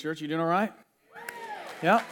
Church. You doing all right? Yeah.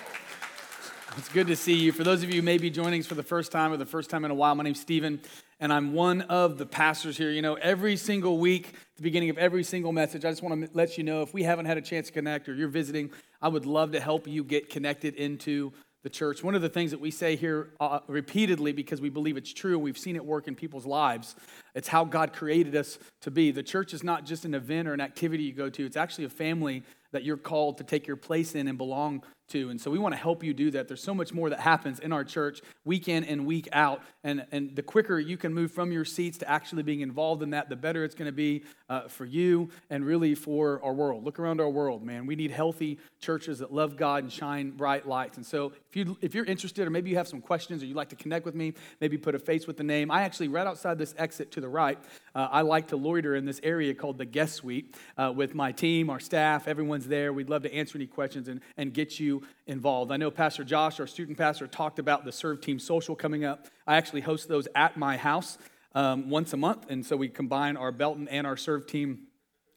It's good to see you. For those of you who may be joining us for the first time or the first time in a while, my name's Stephen, and I'm one of the pastors here. You know, every single week, the beginning of every single message, I just want to let you know if we haven't had a chance to connect or you're visiting, I would love to help you get connected into the church. One of the things that we say here uh, repeatedly because we believe it's true, we've seen it work in people's lives, it's how God created us to be. The church is not just an event or an activity you go to, it's actually a family that you're called to take your place in and belong to. And so we want to help you do that. There's so much more that happens in our church week in and week out. And, and the quicker you can move from your seats to actually being involved in that, the better it's going to be uh, for you and really for our world. Look around our world, man. We need healthy churches that love God and shine bright lights. And so if, you, if you're interested, or maybe you have some questions or you'd like to connect with me, maybe put a face with the name. I actually, right outside this exit to the right, uh, I like to loiter in this area called the guest suite uh, with my team, our staff, everyone's there. We'd love to answer any questions and, and get you involved. I know Pastor Josh, our student pastor, talked about the Serve Team Social coming up. I actually host those at my house um, once a month, and so we combine our Belton and our Serve Team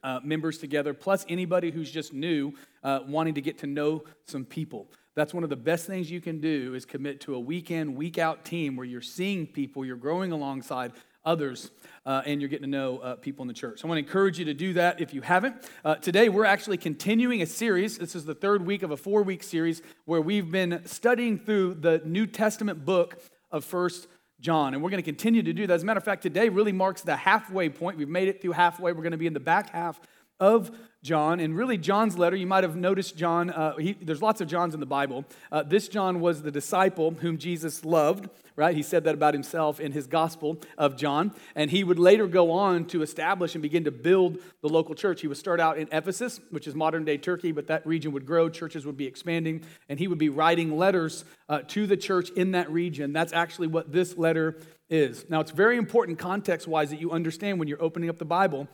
uh, members together, plus anybody who's just new, uh, wanting to get to know some people. That's one of the best things you can do is commit to a weekend, week out team where you're seeing people, you're growing alongside others, uh, and you're getting to know uh, people in the church. So I want to encourage you to do that if you haven't. Uh, today, we're actually continuing a series. This is the third week of a four week series where we've been studying through the New Testament book of First John. And we're going to continue to do that. As a matter of fact, today really marks the halfway point. We've made it through halfway. We're going to be in the back half of John. And really, John's letter, you might have noticed John, uh, he, there's lots of Johns in the Bible. Uh, this John was the disciple whom Jesus loved, right? He said that about himself in his gospel of John. And he would later go on to establish and begin to build the local church. He would start out in Ephesus, which is modern day Turkey, but that region would grow, churches would be expanding, and he would be writing letters uh, to the church in that region. That's actually what this letter is. Now, it's very important context wise that you understand when you're opening up the Bible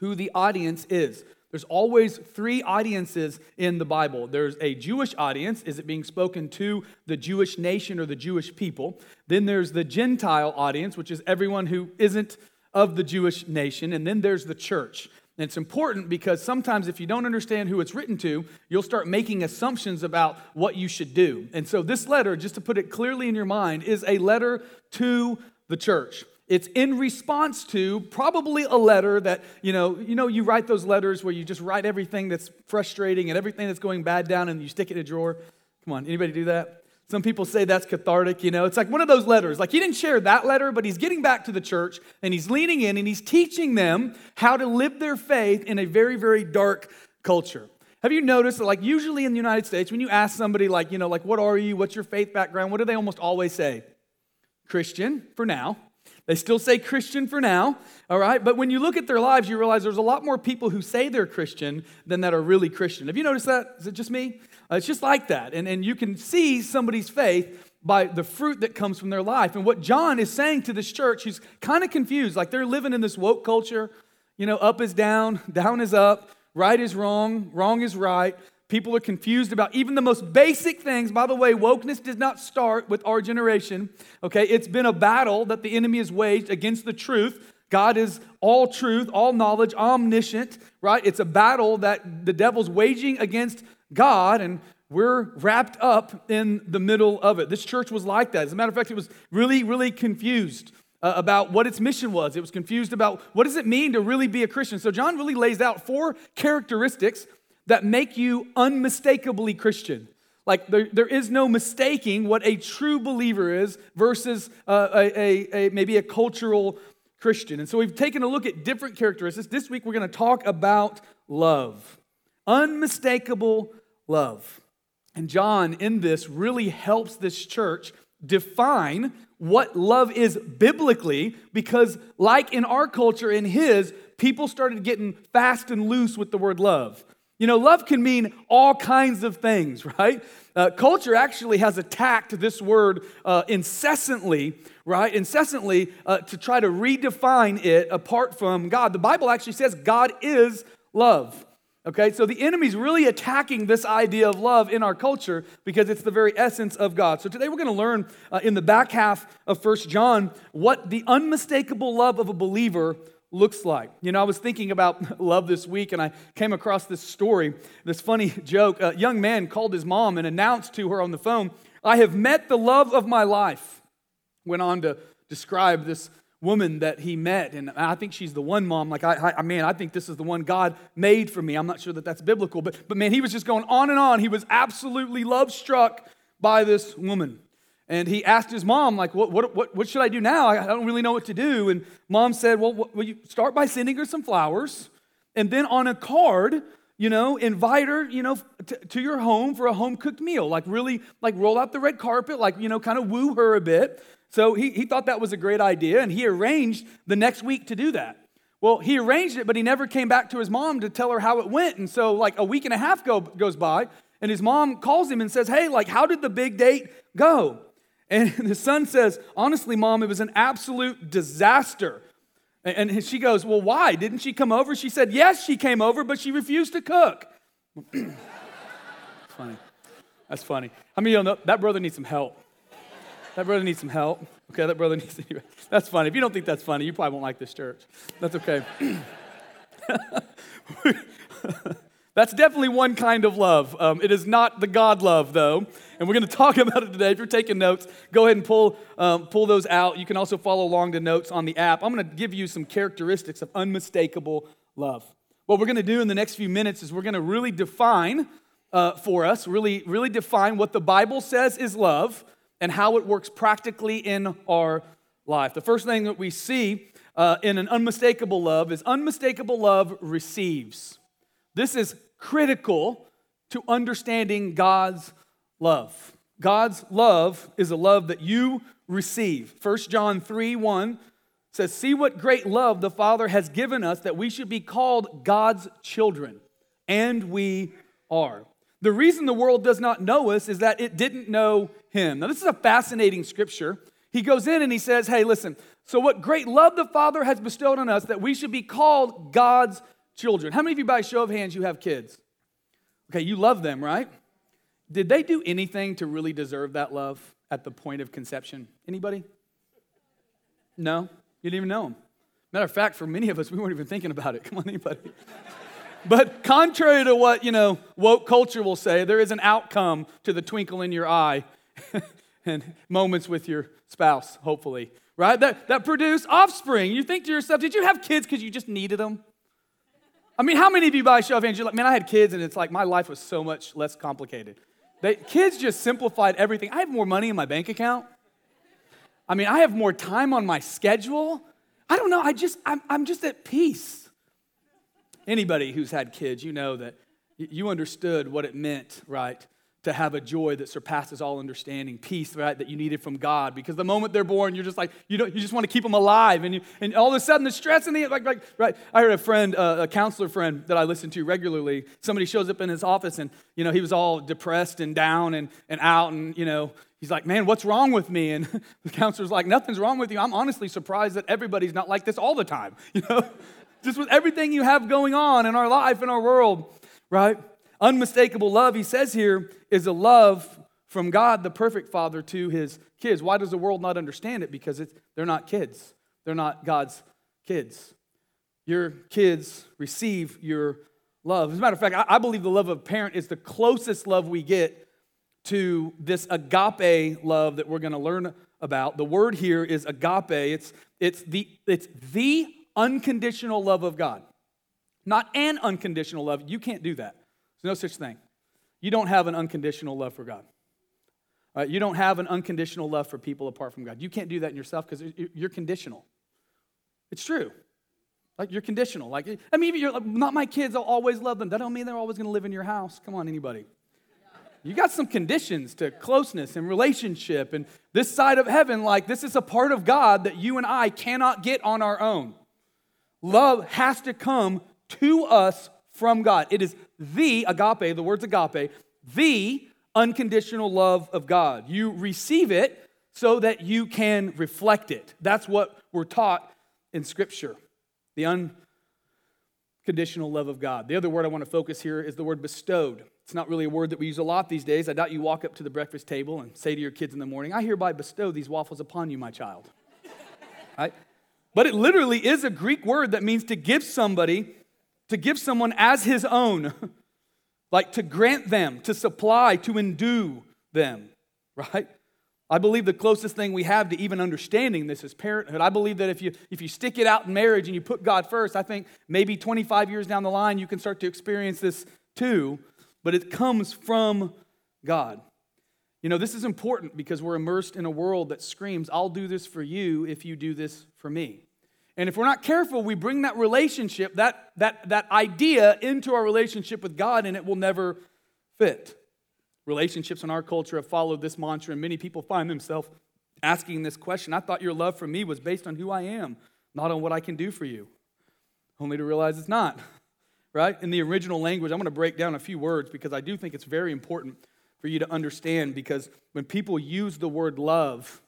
who the audience is. There's always three audiences in the Bible. There's a Jewish audience. Is it being spoken to the Jewish nation or the Jewish people? Then there's the Gentile audience, which is everyone who isn't of the Jewish nation. And then there's the church. And it's important because sometimes if you don't understand who it's written to, you'll start making assumptions about what you should do. And so this letter, just to put it clearly in your mind, is a letter to the church. It's in response to probably a letter that, you know, you know, you write those letters where you just write everything that's frustrating and everything that's going bad down and you stick it in a drawer. Come on, anybody do that? Some people say that's cathartic, you know. It's like one of those letters. Like he didn't share that letter, but he's getting back to the church and he's leaning in and he's teaching them how to live their faith in a very, very dark culture. Have you noticed that, like, usually in the United States, when you ask somebody, like, you know, like, what are you? What's your faith background? What do they almost always say? Christian, for now. They still say Christian for now, all right? But when you look at their lives, you realize there's a lot more people who say they're Christian than that are really Christian. Have you noticed that? Is it just me? Uh, it's just like that. And, and you can see somebody's faith by the fruit that comes from their life. And what John is saying to this church, he's kind of confused. Like they're living in this woke culture. You know, up is down, down is up, right is wrong, wrong is right. People are confused about even the most basic things. By the way, wokeness does not start with our generation. Okay, it's been a battle that the enemy has waged against the truth. God is all truth, all knowledge, omniscient, right? It's a battle that the devil's waging against God, and we're wrapped up in the middle of it. This church was like that. As a matter of fact, it was really, really confused uh, about what its mission was. It was confused about what does it mean to really be a Christian. So John really lays out four characteristics that make you unmistakably Christian. Like there, there is no mistaking what a true believer is versus uh, a, a, a, maybe a cultural Christian. And so we've taken a look at different characteristics. This week we're going to talk about love, unmistakable love. And John, in this, really helps this church define what love is biblically because, like in our culture, in his, people started getting fast and loose with the word love. You know, love can mean all kinds of things, right? Uh, culture actually has attacked this word uh, incessantly, right? Incessantly uh, to try to redefine it apart from God. The Bible actually says God is love. Okay, so the enemy's really attacking this idea of love in our culture because it's the very essence of God. So today we're going to learn uh, in the back half of First John what the unmistakable love of a believer looks like. You know, I was thinking about love this week and I came across this story, this funny joke. A young man called his mom and announced to her on the phone, I have met the love of my life. Went on to describe this woman that he met, and I think she's the one mom. Like, I, I, man, I think this is the one God made for me. I'm not sure that that's biblical, but, but man, he was just going on and on. He was absolutely love struck by this woman. And he asked his mom, like, what, what, what, what should I do now? I don't really know what to do. And mom said, well, what, well, you start by sending her some flowers. And then on a card, you know, invite her, you know, to, to your home for a home cooked meal. Like, really, like, roll out the red carpet, like, you know, kind of woo her a bit. So he, he thought that was a great idea. And he arranged the next week to do that. Well, he arranged it, but he never came back to his mom to tell her how it went. And so, like, a week and a half go, goes by, and his mom calls him and says, Hey, like, how did the big date go? And the son says, Honestly, mom, it was an absolute disaster. And she goes, Well, why? Didn't she come over? She said, Yes, she came over, but she refused to cook. That's funny. That's funny. How many of you know that brother needs some help? That brother needs some help. Okay, that brother needs. That's funny. If you don't think that's funny, you probably won't like this church. That's okay. That's definitely one kind of love. Um, it is not the God love, though. And we're going to talk about it today. If you're taking notes, go ahead and pull, um, pull those out. You can also follow along the notes on the app. I'm going to give you some characteristics of unmistakable love. What we're going to do in the next few minutes is we're going to really define uh, for us, really, really define what the Bible says is love and how it works practically in our life. The first thing that we see uh, in an unmistakable love is unmistakable love receives. This is critical to understanding God's love. God's love is a love that you receive. 1 John 3 1 says, See what great love the Father has given us that we should be called God's children. And we are. The reason the world does not know us is that it didn't know Him. Now, this is a fascinating scripture. He goes in and he says, Hey, listen, so what great love the Father has bestowed on us that we should be called God's children. How many of you, by show of hands, you have kids? Okay, you love them, right? Did they do anything to really deserve that love at the point of conception? Anybody? No? You didn't even know them. Matter of fact, for many of us, we weren't even thinking about it. Come on, anybody? but contrary to what, you know, woke culture will say, there is an outcome to the twinkle in your eye and moments with your spouse, hopefully, right? That, that produce offspring. You think to yourself, did you have kids because you just needed them? I mean, how many of you by show of hands, you're like, man, I had kids and it's like my life was so much less complicated. They, kids just simplified everything. I have more money in my bank account. I mean, I have more time on my schedule. I don't know, I just, I'm, I'm just at peace. Anybody who's had kids, you know that you understood what it meant, right, to have a joy that surpasses all understanding, peace, right, that you needed from God. Because the moment they're born, you're just like, you, don't, you just want to keep them alive. And, you, and all of a sudden, the stress and the, like, like, right. I heard a friend, uh, a counselor friend that I listen to regularly, somebody shows up in his office and, you know, he was all depressed and down and, and out. And, you know, he's like, man, what's wrong with me? And the counselor's like, nothing's wrong with you. I'm honestly surprised that everybody's not like this all the time, you know? just with everything you have going on in our life, in our world, right? Unmistakable love, he says here, is a love from God, the perfect Father, to his kids. Why does the world not understand it? Because they're not kids, they're not God's kids. Your kids receive your love. As a matter of fact, I, I believe the love of a parent is the closest love we get to this agape love that we're going to learn about. The word here is agape. It's, it's, the, it's the unconditional love of God, not an unconditional love. You can't do that. No such thing. You don't have an unconditional love for God. Right? You don't have an unconditional love for people apart from God. You can't do that in yourself because you're conditional. It's true. Like you're conditional. Like I mean, you're not my kids. I'll always love them. That don't mean they're always going to live in your house. Come on, anybody. You got some conditions to closeness and relationship and this side of heaven. Like this is a part of God that you and I cannot get on our own. Love has to come to us from God. It is the agape, the word's agape, the unconditional love of God. You receive it so that you can reflect it. That's what we're taught in Scripture the unconditional love of God. The other word I want to focus here is the word bestowed. It's not really a word that we use a lot these days. I doubt you walk up to the breakfast table and say to your kids in the morning, I hereby bestow these waffles upon you, my child. right? But it literally is a Greek word that means to give somebody, to give someone as his own, like to grant them, to supply, to endue them, right? I believe the closest thing we have to even understanding this is parenthood. I believe that if you, if you stick it out in marriage and you put God first, I think maybe 25 years down the line you can start to experience this too, but it comes from God. You know, this is important because we're immersed in a world that screams, I'll do this for you if you do this for me. And if we're not careful, we bring that relationship, that, that, that idea into our relationship with God, and it will never fit. Relationships in our culture have followed this mantra, and many people find themselves asking this question I thought your love for me was based on who I am, not on what I can do for you. Only to realize it's not, right? In the original language, I'm going to break down a few words because I do think it's very important for you to understand because when people use the word love,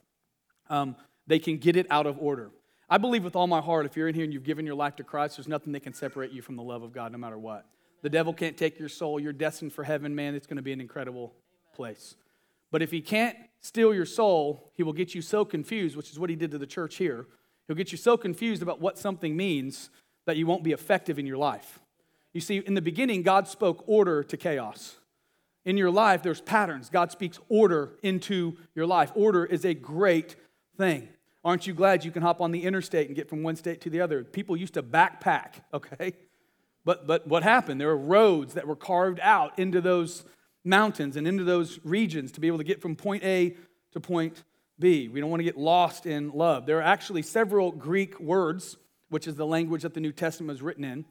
um, they can get it out of order. I believe with all my heart, if you're in here and you've given your life to Christ, there's nothing that can separate you from the love of God no matter what. The devil can't take your soul. You're destined for heaven, man. It's going to be an incredible place. But if he can't steal your soul, he will get you so confused, which is what he did to the church here. He'll get you so confused about what something means that you won't be effective in your life. You see, in the beginning, God spoke order to chaos. In your life, there's patterns. God speaks order into your life. Order is a great thing. Aren't you glad you can hop on the interstate and get from one state to the other? People used to backpack, okay? But, but what happened? There were roads that were carved out into those mountains and into those regions to be able to get from point A to point B. We don't want to get lost in love. There are actually several Greek words, which is the language that the New Testament was written in,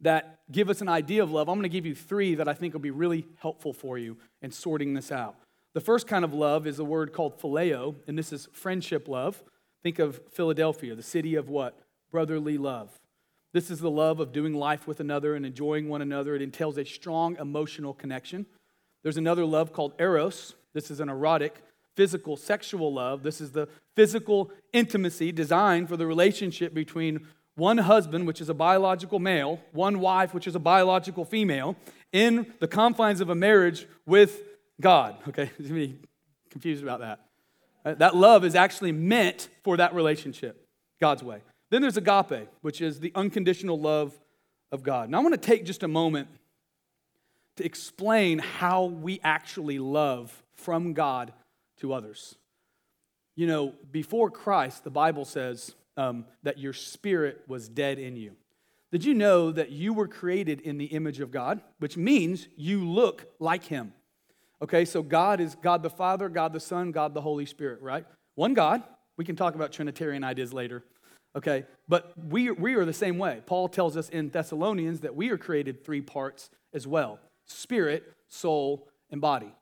that give us an idea of love. I'm going to give you three that I think will be really helpful for you in sorting this out. The first kind of love is a word called phileo, and this is friendship love. Think of Philadelphia, the city of what? Brotherly love. This is the love of doing life with another and enjoying one another. It entails a strong emotional connection. There's another love called eros. This is an erotic, physical, sexual love. This is the physical intimacy designed for the relationship between one husband, which is a biological male, one wife, which is a biological female, in the confines of a marriage with God. Okay, There's going to be confused about that. That love is actually meant for that relationship, God's way. Then there's agape, which is the unconditional love of God. Now, I want to take just a moment to explain how we actually love from God to others. You know, before Christ, the Bible says um, that your spirit was dead in you. Did you know that you were created in the image of God, which means you look like Him? Okay, so God is God the Father, God the Son, God the Holy Spirit, right? One God. We can talk about Trinitarian ideas later. Okay, but we, we are the same way. Paul tells us in Thessalonians that we are created three parts as well spirit, soul, and body.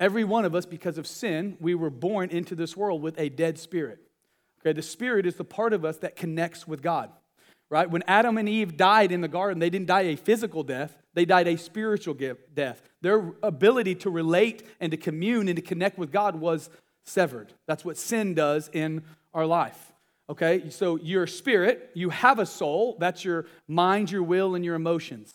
Every one of us, because of sin, we were born into this world with a dead spirit. Okay, the spirit is the part of us that connects with God. Right? When Adam and Eve died in the garden, they didn't die a physical death, they died a spiritual death. Their ability to relate and to commune and to connect with God was severed. That's what sin does in our life. Okay, so your spirit, you have a soul. That's your mind, your will, and your emotions.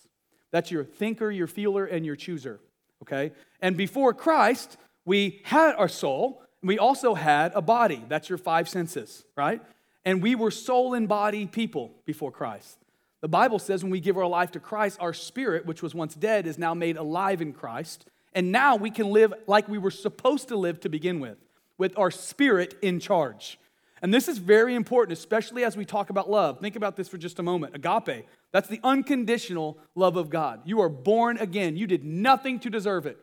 That's your thinker, your feeler, and your chooser. Okay, and before Christ, we had our soul. We also had a body. That's your five senses, right? And we were soul and body people before Christ. The Bible says when we give our life to Christ, our spirit, which was once dead, is now made alive in Christ. And now we can live like we were supposed to live to begin with, with our spirit in charge. And this is very important, especially as we talk about love. Think about this for just a moment. Agape, that's the unconditional love of God. You are born again. You did nothing to deserve it,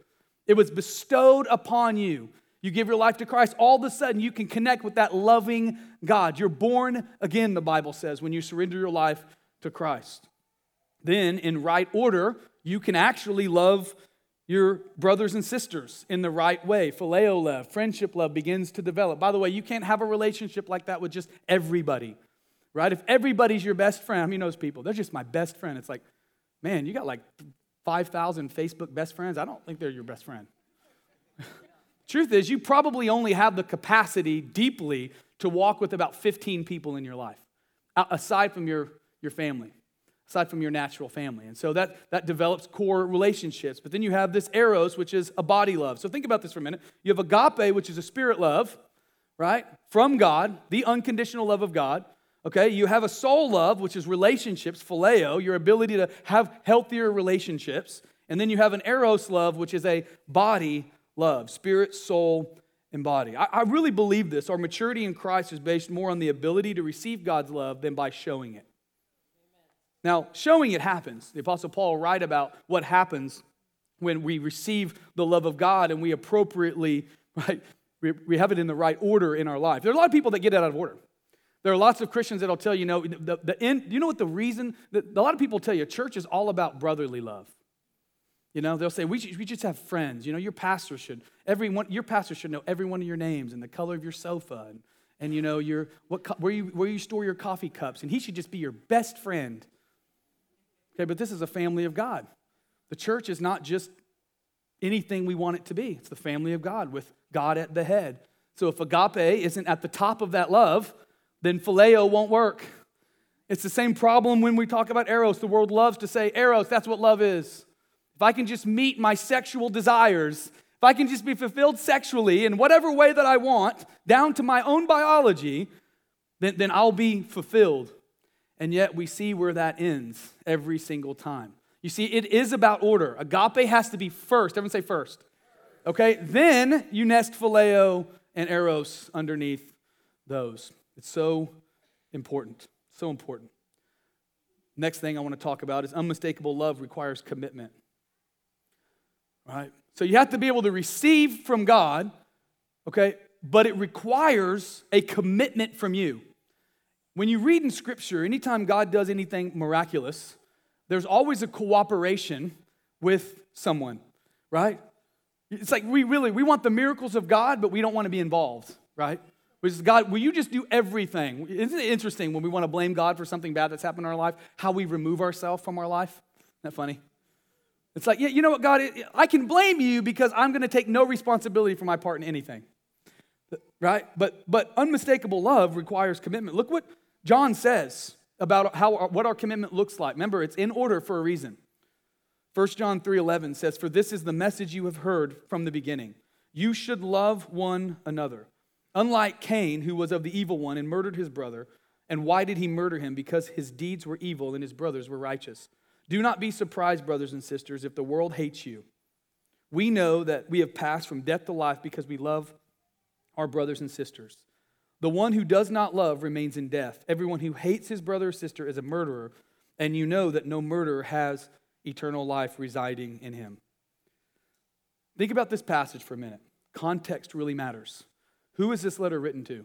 it was bestowed upon you. You give your life to Christ, all of a sudden you can connect with that loving God. You're born again, the Bible says, when you surrender your life to Christ. Then, in right order, you can actually love your brothers and sisters in the right way. Phileo love, friendship love begins to develop. By the way, you can't have a relationship like that with just everybody, right? If everybody's your best friend, I mean, those people, they're just my best friend. It's like, man, you got like 5,000 Facebook best friends. I don't think they're your best friend. Truth is, you probably only have the capacity deeply to walk with about 15 people in your life, aside from your, your family aside from your natural family. And so that, that develops core relationships. But then you have this eros, which is a body love. So think about this for a minute. You have agape, which is a spirit love, right? From God, the unconditional love of God. Okay, you have a soul love, which is relationships, phileo, your ability to have healthier relationships. And then you have an eros love, which is a body love, spirit, soul, and body. I, I really believe this. Our maturity in Christ is based more on the ability to receive God's love than by showing it. Now, showing it happens. The Apostle Paul write about what happens when we receive the love of God and we appropriately, right, we, have it in the right order in our life. There are a lot of people that get it out of order. There are lots of Christians that'll tell you, know, the, the end, you know what the reason, that a lot of people tell you, church is all about brotherly love. You know, they'll say, we, we just have friends. You know, your pastor should, everyone, your pastor should know every one of your names and the color of your sofa and, and you know, your, what, where, you, where you store your coffee cups. And he should just be your best friend. Okay, but this is a family of God. The church is not just anything we want it to be, it's the family of God with God at the head. So if agape isn't at the top of that love, then phileo won't work. It's the same problem when we talk about eros. The world loves to say, eros, that's what love is. If I can just meet my sexual desires, if I can just be fulfilled sexually in whatever way that I want, down to my own biology, then, then I'll be fulfilled. And yet we see where that ends every single time. You see, it is about order. Agape has to be first. Everyone say first. Okay, then you nest phileo and eros underneath those. It's so important. So important. Next thing I want to talk about is unmistakable love requires commitment. Right? So you have to be able to receive from God, okay, but it requires a commitment from you. When you read in Scripture, anytime God does anything miraculous, there's always a cooperation with someone, right? It's like we really we want the miracles of God, but we don't want to be involved, right? Which is God, will you just do everything? Isn't it interesting when we want to blame God for something bad that's happened in our life, how we remove ourselves from our life? Isn't that funny? It's like, yeah, you know what, God, I can blame you because I'm going to take no responsibility for my part in anything. Right? But but unmistakable love requires commitment. Look what John says about how what our commitment looks like. Remember, it's in order for a reason. 1 John 3:11 says, "For this is the message you have heard from the beginning. You should love one another." Unlike Cain, who was of the evil one and murdered his brother. And why did he murder him? Because his deeds were evil and his brothers were righteous. Do not be surprised, brothers and sisters, if the world hates you. We know that we have passed from death to life because we love our brothers and sisters. The one who does not love remains in death. Everyone who hates his brother or sister is a murderer, and you know that no murderer has eternal life residing in him. Think about this passage for a minute. Context really matters. Who is this letter written to?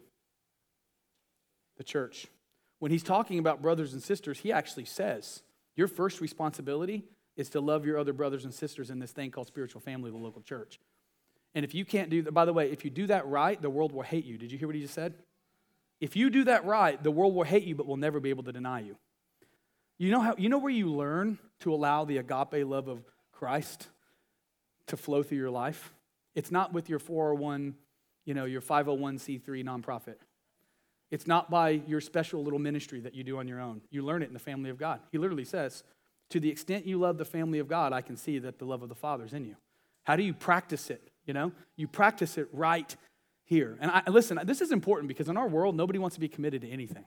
The church. When he's talking about brothers and sisters, he actually says, Your first responsibility is to love your other brothers and sisters in this thing called spiritual family, the local church. And if you can't do that, by the way, if you do that right, the world will hate you. Did you hear what he just said? If you do that right, the world will hate you, but will never be able to deny you. You know, how, you know where you learn to allow the agape love of Christ to flow through your life? It's not with your 401 you know, your 501c3 nonprofit. It's not by your special little ministry that you do on your own. You learn it in the family of God. He literally says, To the extent you love the family of God, I can see that the love of the Father is in you. How do you practice it? You know, you practice it right here. And I, listen, this is important because in our world, nobody wants to be committed to anything.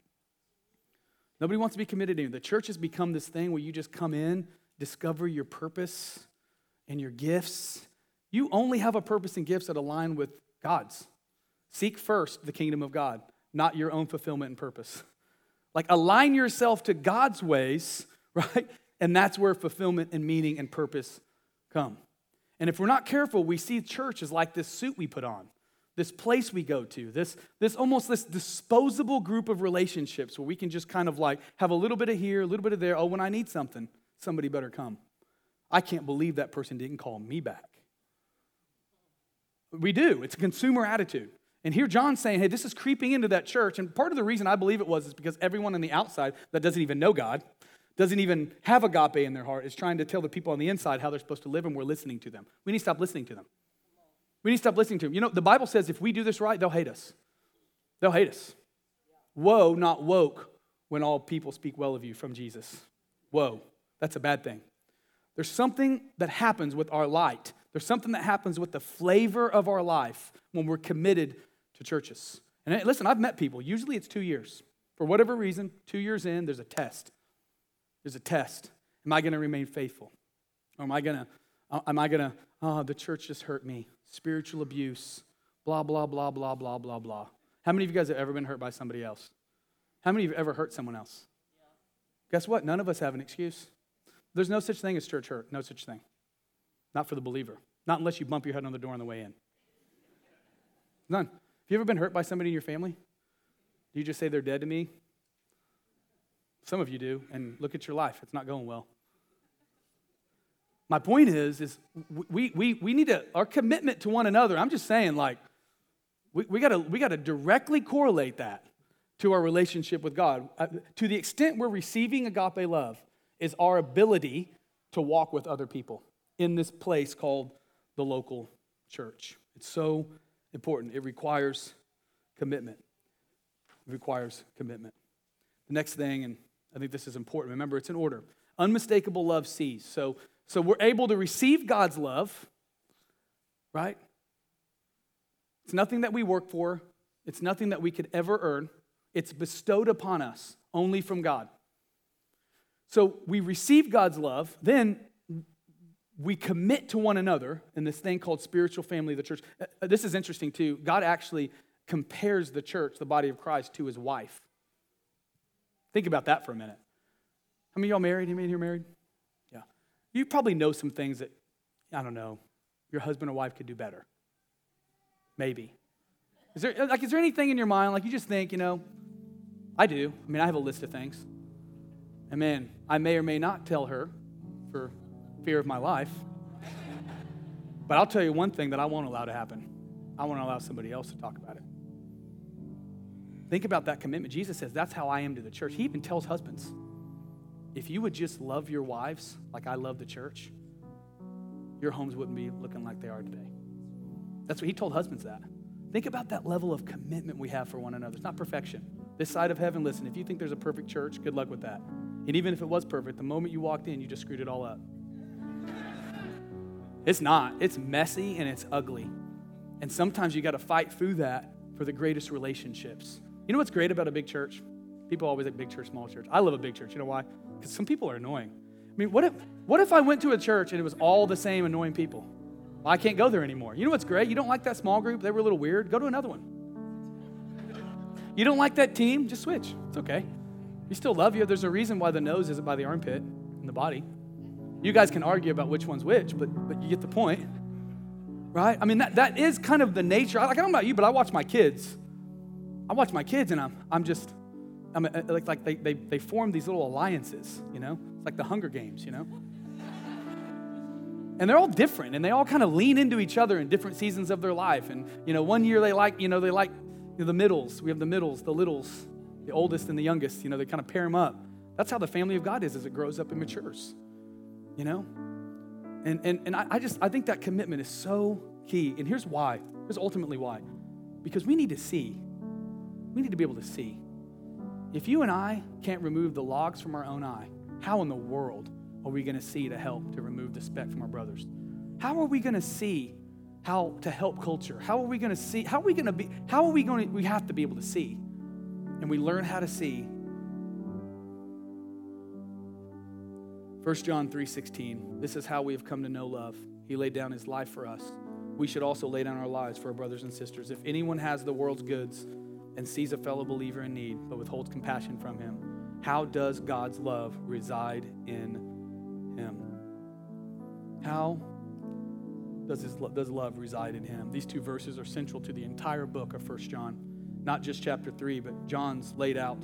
Nobody wants to be committed to anything. The church has become this thing where you just come in, discover your purpose and your gifts. You only have a purpose and gifts that align with God's. Seek first the kingdom of God, not your own fulfillment and purpose. Like align yourself to God's ways, right? And that's where fulfillment and meaning and purpose come. And if we're not careful, we see church as like this suit we put on, this place we go to, this, this almost this disposable group of relationships where we can just kind of like have a little bit of here, a little bit of there. Oh, when I need something, somebody better come. I can't believe that person didn't call me back. We do. It's a consumer attitude. And here John's saying, hey, this is creeping into that church. And part of the reason I believe it was is because everyone on the outside that doesn't even know God, doesn't even have agape in their heart, is trying to tell the people on the inside how they're supposed to live, and we're listening to them. We need to stop listening to them. We need to stop listening to them. You know, the Bible says if we do this right, they'll hate us. They'll hate us. Woe, not woke, when all people speak well of you from Jesus. Woe. That's a bad thing. There's something that happens with our light there's something that happens with the flavor of our life when we're committed to churches. And listen, I've met people, usually it's two years. For whatever reason, two years in, there's a test. There's a test. Am I going to remain faithful? Or am I going to, uh, am I going to, oh, the church just hurt me. Spiritual abuse, blah, blah, blah, blah, blah, blah, blah. How many of you guys have ever been hurt by somebody else? How many of you have ever hurt someone else? Guess what? None of us have an excuse. There's no such thing as church hurt. No such thing. Not for the believer. Not unless you bump your head on the door on the way in. None. Have you ever been hurt by somebody in your family? Do you just say they're dead to me? Some of you do, and look at your life. It's not going well. My point is, is we, we, we need to, our commitment to one another, I'm just saying, like, we, we gotta we gotta directly correlate that to our relationship with God. Uh, to the extent we're receiving agape love, is our ability to walk with other people in this place called the local church. It's so important. It requires commitment. It requires commitment. The next thing, and I think this is important, remember it's in order. Unmistakable love sees. So, so we're able to receive God's love, right? It's nothing that we work for, it's nothing that we could ever earn. It's bestowed upon us only from God. So we receive God's love, then we commit to one another in this thing called spiritual family of the church. Uh, uh, this is interesting too. God actually compares the church, the body of Christ, to his wife. Think about that for a minute. How many y'all married? Anybody here married? Yeah. You probably know some things that, I don't know, your husband or wife could do better. Maybe. Is there, like, is there anything in your mind, like you just think, you know, I do. I mean, I have a list of things. And man, I may or may not tell her for fear of my life. But I'll tell you one thing that I won't allow to happen I won't allow somebody else to talk about it. Think about that commitment. Jesus says, That's how I am to the church. He even tells husbands, if you would just love your wives like I love the church, your homes wouldn't be looking like they are today. That's what he told husbands that. Think about that level of commitment we have for one another. It's not perfection. This side of heaven, listen, if you think there's a perfect church, good luck with that. And even if it was perfect, the moment you walked in, you just screwed it all up. It's not. It's messy and it's ugly. And sometimes you got to fight through that for the greatest relationships. You know what's great about a big church? People always like big church, small church. I love a big church. You know why? Because some people are annoying. I mean, what if, what if I went to a church and it was all the same annoying people? Well, I can't go there anymore. You know what's great? You don't like that small group? They were a little weird. Go to another one. You don't like that team? Just switch. It's okay. We still love you. There's a reason why the nose isn't by the armpit in the body. You guys can argue about which one's which, but, but you get the point. Right? I mean, that, that is kind of the nature. I Like, I don't know about you, but I watch my kids. I watch my kids and I'm, I'm just, I'm like, like they, they, they form these little alliances, you know? It's like the Hunger Games, you know? and they're all different and they all kind of lean into each other in different seasons of their life. And you know one year they like you know they like the middles. We have the middles the littles the oldest and the youngest you know they kind of pair them up. That's how the family of god is as it grows up and matures you know? And and, and I, I just i think that commitment is so key and here's why here's ultimately why. Because we need to see we need to be able to see if you and i can't remove the logs from our own eye how in the world are we going to see to help to remove the speck from our brothers? How are we going to see how to help culture? How are we going to see? How are we going to be? How are we going to? We have to be able to see. And we learn how to see. 1 John 3:16. This is how we have come to know love. He laid down his life for us. We should also lay down our lives for our brothers and sisters. If anyone has the world's goods and sees a fellow believer in need but withholds compassion from him, how does God's love reside in him. How does, his, does love reside in him? These two verses are central to the entire book of First John. Not just chapter 3, but John's laid out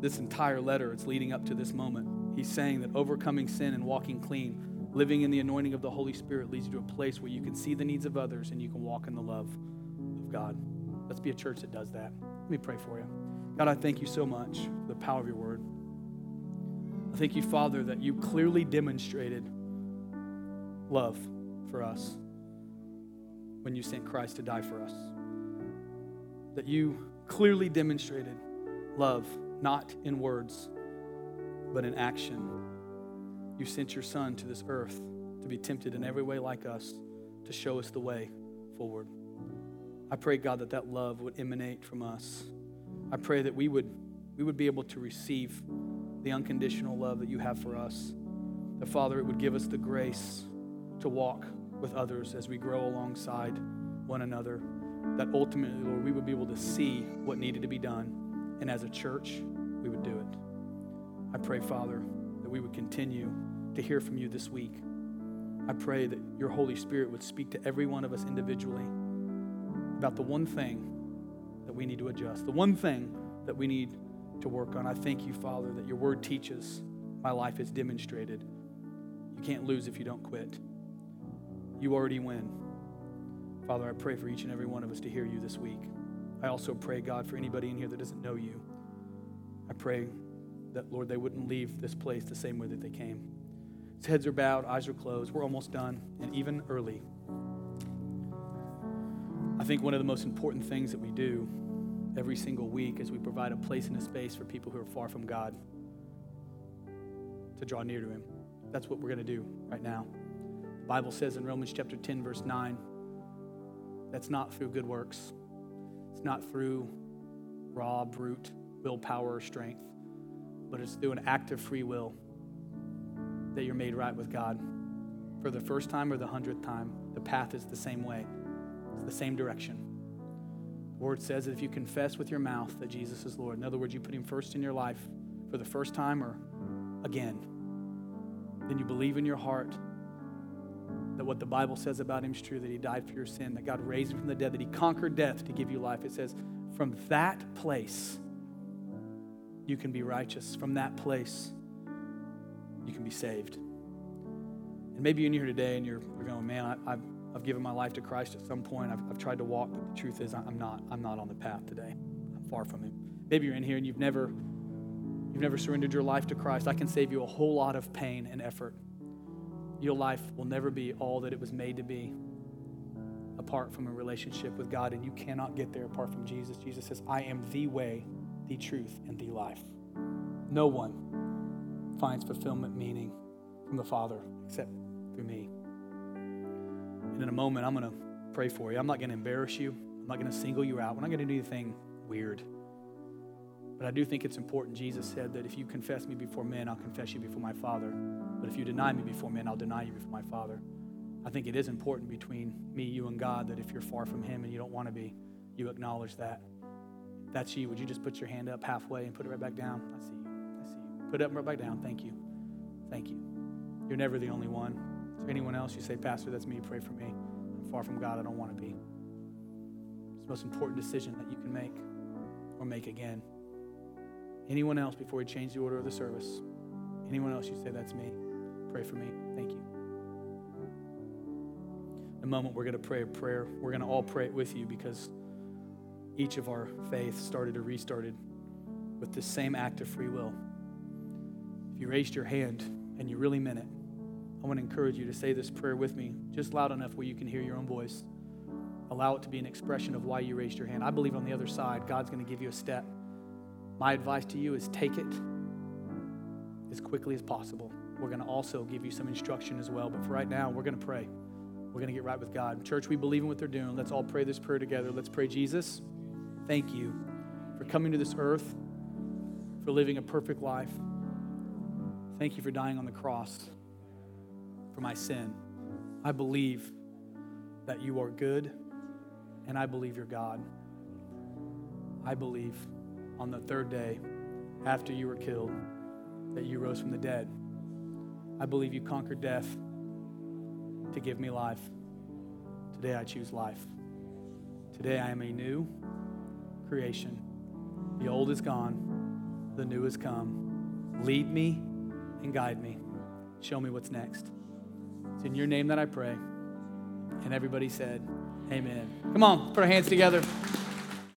this entire letter. It's leading up to this moment. He's saying that overcoming sin and walking clean, living in the anointing of the Holy Spirit leads you to a place where you can see the needs of others and you can walk in the love of God. Let's be a church that does that. Let me pray for you. God, I thank you so much for the power of your word. I thank you, Father, that you clearly demonstrated love for us when you sent Christ to die for us. That you clearly demonstrated love, not in words, but in action. You sent your Son to this earth to be tempted in every way like us, to show us the way forward. I pray, God, that that love would emanate from us. I pray that we would we would be able to receive the unconditional love that you have for us. That, Father, it would give us the grace to walk with others as we grow alongside one another. That ultimately, Lord, we would be able to see what needed to be done. And as a church, we would do it. I pray, Father, that we would continue to hear from you this week. I pray that your Holy Spirit would speak to every one of us individually about the one thing that we need to adjust, the one thing that we need to work on. I thank you, Father, that your word teaches. My life is demonstrated. You can't lose if you don't quit. You already win. Father, I pray for each and every one of us to hear you this week. I also pray, God, for anybody in here that doesn't know you. I pray that, Lord, they wouldn't leave this place the same way that they came. His heads are bowed, eyes are closed. We're almost done, and even early. I think one of the most important things that we do every single week is we provide a place and a space for people who are far from God to draw near to Him. That's what we're going to do right now. The Bible says in Romans chapter 10, verse 9, that's not through good works, it's not through raw, brute willpower or strength, but it's through an act of free will that you're made right with God. For the first time or the hundredth time, the path is the same way, the same direction. The word says that if you confess with your mouth that Jesus is Lord, in other words, you put him first in your life for the first time or again, then you believe in your heart that what the Bible says about him is true, that he died for your sin, that God raised him from the dead, that he conquered death to give you life. It says, from that place, you can be righteous. From that place, you can be saved. And maybe you're here today and you're, you're going, man, I, have I've given my life to Christ at some point. I've, I've tried to walk, but the truth is I'm not, I'm not on the path today. I'm far from him. Maybe you're in here and you've never, you've never surrendered your life to Christ. I can save you a whole lot of pain and effort. Your life will never be all that it was made to be apart from a relationship with God, and you cannot get there apart from Jesus. Jesus says, I am the way, the truth, and the life. No one finds fulfillment, meaning from the Father except through me. And in a moment, I'm going to pray for you. I'm not going to embarrass you, I'm not going to single you out. We're not going to do anything weird. But I do think it's important. Jesus said that if you confess me before men, I'll confess you before my Father. But if you deny me before men, I'll deny you before my Father. I think it is important between me, you, and God that if you're far from Him and you don't want to be, you acknowledge that that's you, would you just put your hand up halfway and put it right back down? I see you. I see you. Put it up and right back down. Thank you. Thank you. You're never the only one. Is there anyone else you say, Pastor, that's me, pray for me? I'm far from God, I don't want to be. It's the most important decision that you can make or make again. Anyone else before we change the order of the service? Anyone else you say, that's me? Pray for me. Thank you. In a moment, we're going to pray a prayer. We're going to all pray it with you because each of our faith started or restarted with the same act of free will. If you raised your hand and you really meant it, I want to encourage you to say this prayer with me, just loud enough where you can hear your own voice. Allow it to be an expression of why you raised your hand. I believe on the other side, God's going to give you a step. My advice to you is take it as quickly as possible. We're going to also give you some instruction as well. But for right now, we're going to pray. We're going to get right with God. Church, we believe in what they're doing. Let's all pray this prayer together. Let's pray, Jesus thank you for coming to this earth, for living a perfect life. Thank you for dying on the cross for my sin. I believe that you are good, and I believe you're God. I believe on the third day, after you were killed, that you rose from the dead. I believe you conquered death to give me life. Today I choose life. Today I am a new creation. The old is gone, the new has come. Lead me and guide me. Show me what's next. It's in your name that I pray. And everybody said, Amen. Come on, put our hands together.